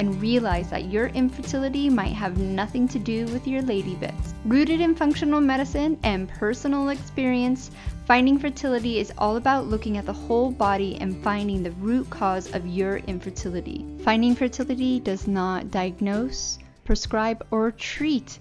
and realize that your infertility might have nothing to do with your lady bits. Rooted in functional medicine and personal experience, Finding Fertility is all about looking at the whole body and finding the root cause of your infertility. Finding Fertility does not diagnose, prescribe, or treat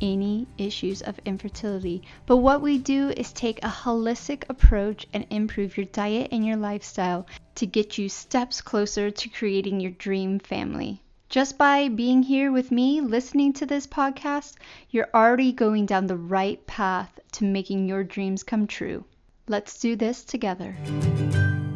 any issues of infertility. But what we do is take a holistic approach and improve your diet and your lifestyle to get you steps closer to creating your dream family. Just by being here with me, listening to this podcast, you're already going down the right path to making your dreams come true. Let's do this together.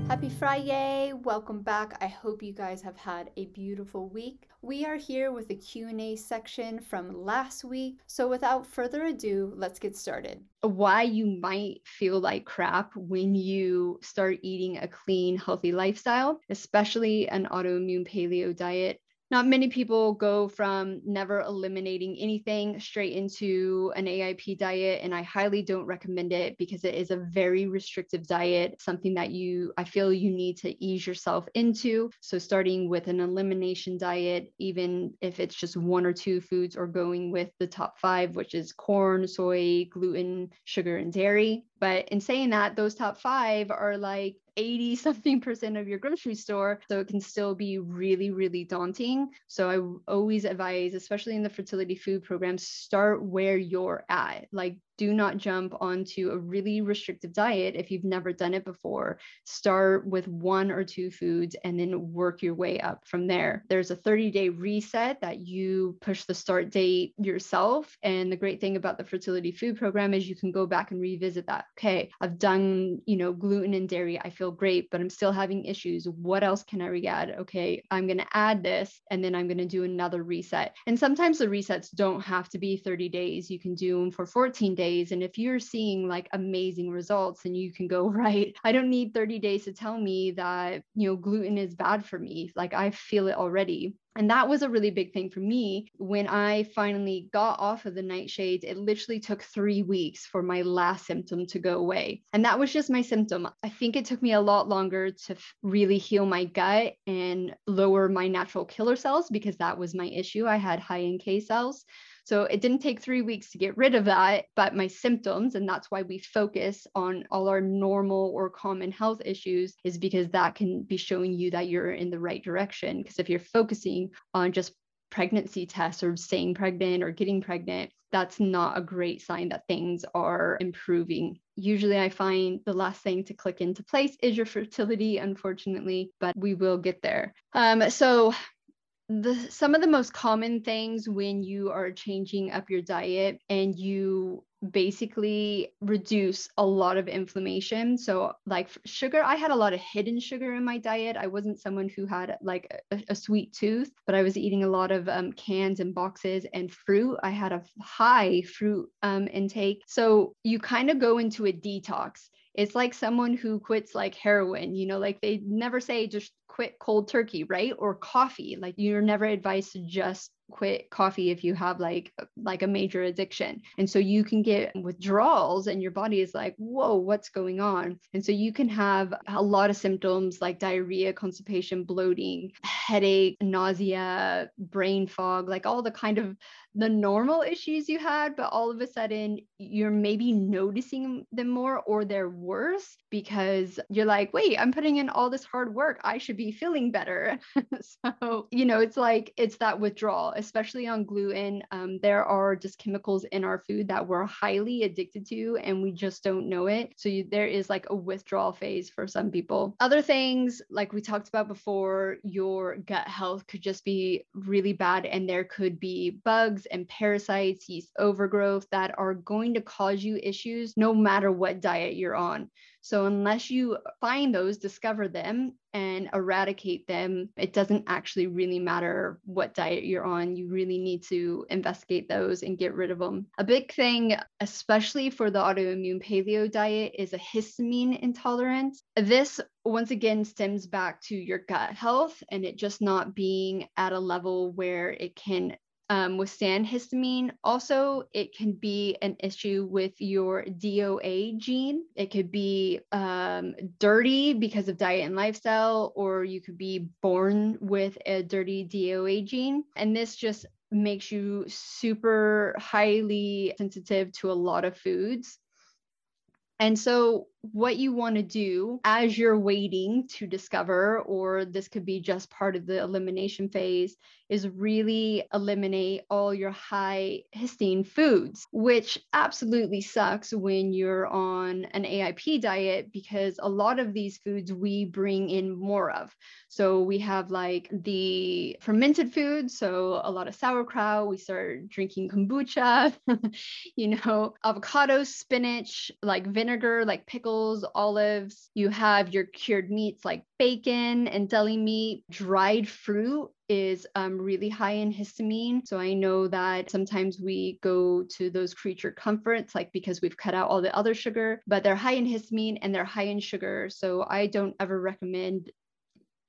Happy Friday. Welcome back. I hope you guys have had a beautiful week. We are here with the Q&A section from last week. So without further ado, let's get started. Why you might feel like crap when you start eating a clean, healthy lifestyle, especially an autoimmune paleo diet not many people go from never eliminating anything straight into an AIP diet. And I highly don't recommend it because it is a very restrictive diet, something that you, I feel you need to ease yourself into. So, starting with an elimination diet, even if it's just one or two foods, or going with the top five, which is corn, soy, gluten, sugar, and dairy. But in saying that, those top five are like 80 something percent of your grocery store. So it can still be really, really daunting. So I always advise, especially in the fertility food program, start where you're at. Like do not jump onto a really restrictive diet if you've never done it before. Start with one or two foods and then work your way up from there. There's a 30 day reset that you push the start date yourself. And the great thing about the fertility food program is you can go back and revisit that. Okay, I've done, you know, gluten and dairy. I feel great, but I'm still having issues. What else can I re add? Okay, I'm going to add this and then I'm going to do another reset. And sometimes the resets don't have to be 30 days. You can do them for 14 days days. And if you're seeing like amazing results, then you can go, right, I don't need 30 days to tell me that, you know, gluten is bad for me. Like I feel it already. And that was a really big thing for me. When I finally got off of the nightshades, it literally took three weeks for my last symptom to go away. And that was just my symptom. I think it took me a lot longer to really heal my gut and lower my natural killer cells because that was my issue. I had high NK cells. So it didn't take three weeks to get rid of that, but my symptoms, and that's why we focus on all our normal or common health issues, is because that can be showing you that you're in the right direction. Because if you're focusing on just pregnancy tests or staying pregnant or getting pregnant, that's not a great sign that things are improving. Usually, I find the last thing to click into place is your fertility, unfortunately, but we will get there. Um, so, the some of the most common things when you are changing up your diet and you basically reduce a lot of inflammation. So like sugar i had a lot of hidden sugar in my diet. I wasn't someone who had like a, a sweet tooth but i was eating a lot of um, cans and boxes and fruit. I had a high fruit um, intake. So you kind of go into a detox. It's like someone who quits like heroin you know like they never say just quit cold turkey, right? Or coffee. Like you're never advised to just quit coffee if you have like uh, like a major addiction and so you can get withdrawals and your body is like whoa what's going on and so you can have a lot of symptoms like diarrhea constipation bloating headache nausea brain fog like all the kind of the normal issues you had but all of a sudden you're maybe noticing them more or they're worse because you're like wait i'm putting in all this hard work i should be feeling better so you know it's like it's that withdrawal especially on gluten. Um, there are just chemicals in our food that we're highly addicted to and we just don't know it. So you, there is like a withdrawal phase for some people. Other things, like we talked about before, your gut health could just be really bad and there could be bugs and parasites, yeast overgrowth that are going to cause you issues no matter what diet you're on. So, unless you find those, discover them, and eradicate them, it doesn't actually really matter what diet you're on. You really need to investigate those and get rid of them. A big thing, especially for the autoimmune paleo diet, is a histamine intolerance. This once again stems back to your gut health and it just not being at a level where it can um, withstand histamine. Also, it can be an issue with your DAO gene. It could be um, dirty because of diet and lifestyle, or you could be born with a dirty DAO gene. And this just makes you super highly sensitive to a lot of foods. And so, what you want to do as you're waiting to discover, or this could be just part of the elimination phase, is really eliminate all your high histine foods, which absolutely sucks when you're on an AIP diet because a lot of these foods we bring in more of. So we have like the fermented foods, so a lot of sauerkraut, we start drinking kombucha, you know, avocado, spinach, like vinegar, like pickles olives. You have your cured meats like bacon and deli meat. Dried fruit is um, really high in histamine. So I know that sometimes we go to those creature comforts, like because we've cut out all the other sugar, but they're high in histamine and they're high in sugar. So I don't ever recommend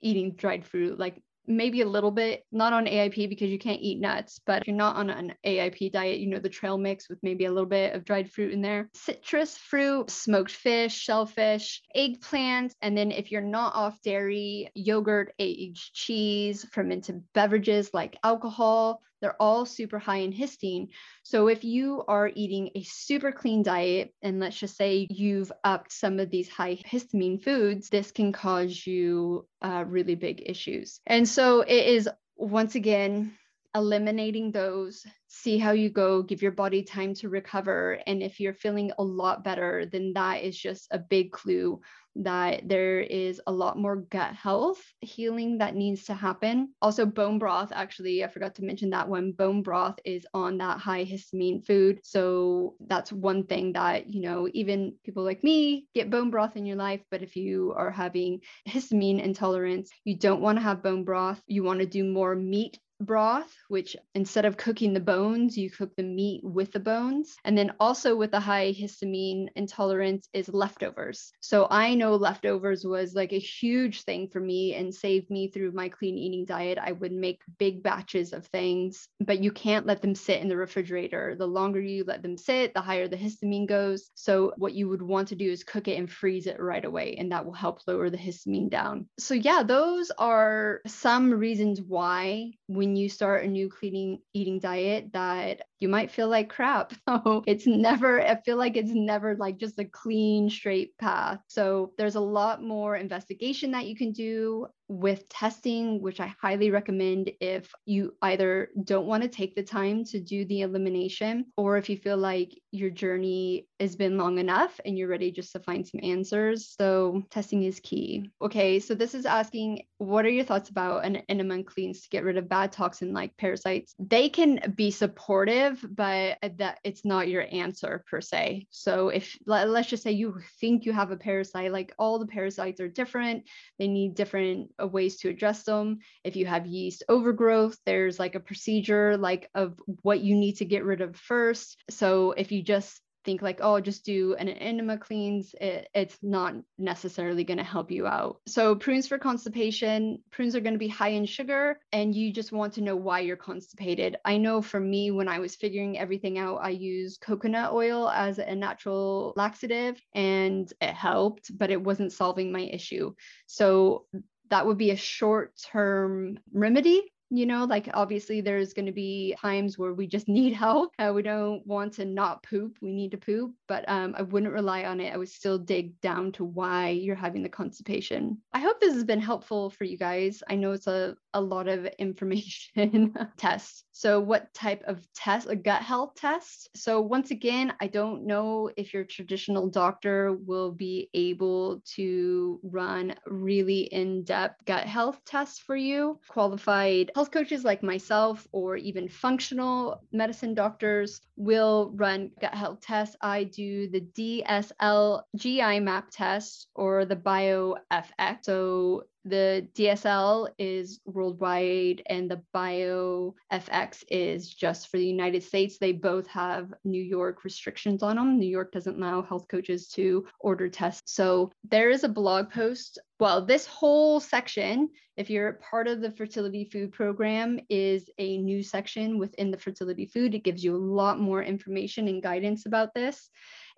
eating dried fruit. Like maybe a little bit, not on AIP because you can't eat nuts, but if you're not on an AIP diet, you know, the trail mix with maybe a little bit of dried fruit in there, citrus fruit, smoked fish, shellfish, eggplant. And then if you're not off dairy, yogurt, aged cheese, fermented beverages like alcohol, they're all super high in histine. So if you are eating a super clean diet, and let's just say you've upped some of these high histamine foods, this can cause you uh, really big issues. And so it is once again eliminating those see how you go, give your body time to recover. And if you're feeling a lot better, then that is just a big clue that there is a lot more gut health healing that needs to happen. Also, bone broth, actually, I forgot to mention that one. Bone broth is on that high histamine food. So that's one thing that, you know, even people like me get bone broth in your life. But if you are having histamine intolerance, you don't want to have bone broth. You want to do more meat broth, which instead of cooking the bones, you cook the meat with the bones. And then also with the high histamine intolerance is leftovers. So I know leftovers was like a huge thing for me and saved me through my clean eating diet. I would make big batches of things, but you can't let them sit in the refrigerator. The longer you let them sit, the higher the histamine goes. So what you would want to do is cook it and freeze it right away, and that will help lower the histamine down. So yeah, those are some reasons why we when you start a new clean eating diet that you might feel like crap. So it's never, I feel like it's never like just a clean, straight path. So there's a lot more investigation that you can do with testing, which I highly recommend if you either don't want to take the time to do the elimination or if you feel like your journey has been long enough and you're ready just to find some answers. So testing is key. Okay, so this is asking what are your thoughts about an enema cleans to get rid of bad toxin like parasites? They can be supportive, but that it's not your answer per se. So if let's just say you think you have a parasite, like all the parasites are different, they need different uh, ways to address them. If you have yeast overgrowth, there's like a procedure like of what you need to get rid of first. So if you just think like, oh, just do an enema cleans, it, it's not necessarily going to help you out. So prunes for constipation, prunes are going to be high in sugar and you just want to know why you're constipated. I know for me, when I was figuring everything out, I used coconut oil as a natural laxative and it helped, but it wasn't solving my issue. So that would be a short term remedy you know like obviously there's going to be times where we just need help uh, we don't want to not poop we need to poop but um, i wouldn't rely on it. I would still dig down to why you're having the constipation. I hope this has been helpful for you guys. I know it's a, a lot of information tests. so what type of test a gut health test so once again i don't know if your traditional doctor will be able to run really in-depth gut health tests for you qualified health health coaches like myself or even functional medicine doctors will run gut health tests. I do the DSL GI map test or the BiomeFX. So the DSL is worldwide and the BiomeFX is just for the United States. They both have New York restrictions on them. New York doesn't allow health coaches to order tests. So there is a blog post. Well, this whole section, if you're part of the fertility food program, is a new section within the fertility food. It gives you a lot more information and guidance about this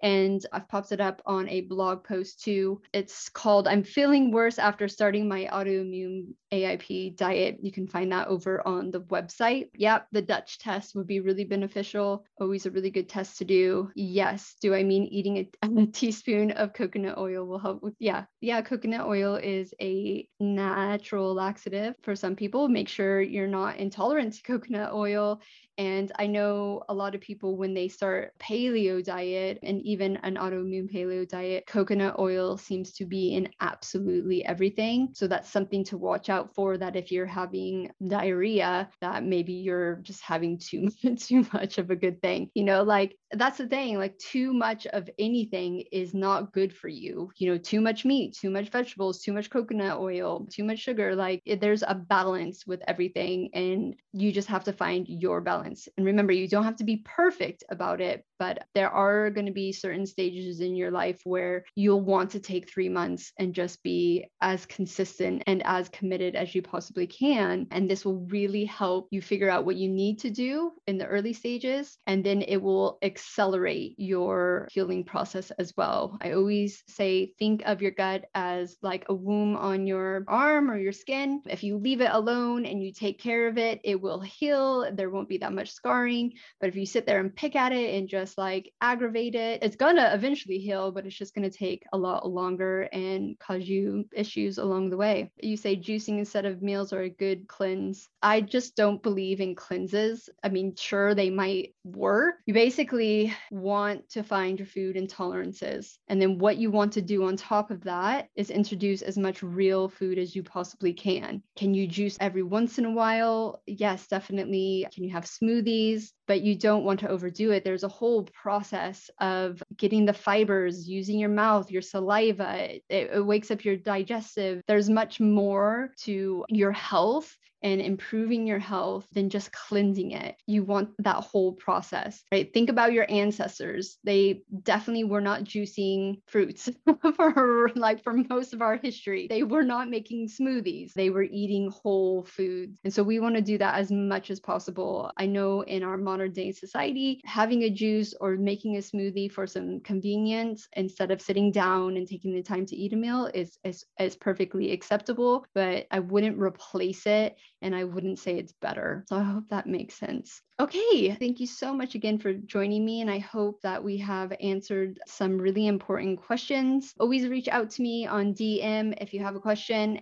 and I've popped it up on a blog post too. It's called I'm Feeling Worse After Starting My Autoimmune AIP Diet. You can find that over on the website. Yep, the Dutch test would be really beneficial. Always a really good test to do. Yes. Do I mean eating a, a teaspoon of coconut oil will help with? Yeah. Yeah. Coconut oil is a natural laxative for some people. Make sure you're not intolerant to coconut oil and I know a lot of people, when they start paleo diet and even an autoimmune paleo diet, coconut oil seems to be in absolutely everything. So that's something to watch out for that if you're having diarrhea, that maybe you're just having too, too much of a good thing. You know, like that's the thing, like too much of anything is not good for you. You know, too much meat, too much vegetables, too much coconut oil, too much sugar. Like there's a balance with everything. And you just have to find your balance balance. And remember, you don't have to be perfect about it, but there are going to be certain stages in your life where you'll want to take three months and just be as consistent and as committed as you possibly can. And this will really help you figure out what you need to do in the early stages. And then it will accelerate your healing process as well. I always say, think of your gut as like a wound on your arm or your skin. If you leave it alone and you take care of it, it will heal. There won't be that much scarring. But if you sit there and pick at it and just like aggravate it, it's gonna eventually heal, but it's just gonna take a lot longer and cause you issues along the way. You say juicing instead of meals are a good cleanse. I just don't believe in cleanses. I mean, sure, they might work. You basically want to find your food intolerances. And then what you want to do on top of that is introduce as much real food as you possibly can. Can you juice every once in a while? Yes, definitely. Can you have smoothies? But you don't want to overdo it. There's a whole process of getting the fibers, using your mouth, your saliva. It, it, wakes up your digestive. There's much more to your health and improving your health than just cleansing it. You want that whole process, right? Think about your ancestors. They definitely were not juicing fruits for like for most of our history. They were not making smoothies. They were eating whole foods. And so we want to do that as much as possible. I know in our modern day society, having a juice or making a smoothie for some convenience instead of sitting down and taking the time to eat a meal is, is, is perfectly acceptable, but I wouldn't replace it and I wouldn't say it's better. So I hope that makes sense. Okay, thank you so much again for joining me. And I hope that we have answered some really important questions. Always reach out to me on DM if you have a question.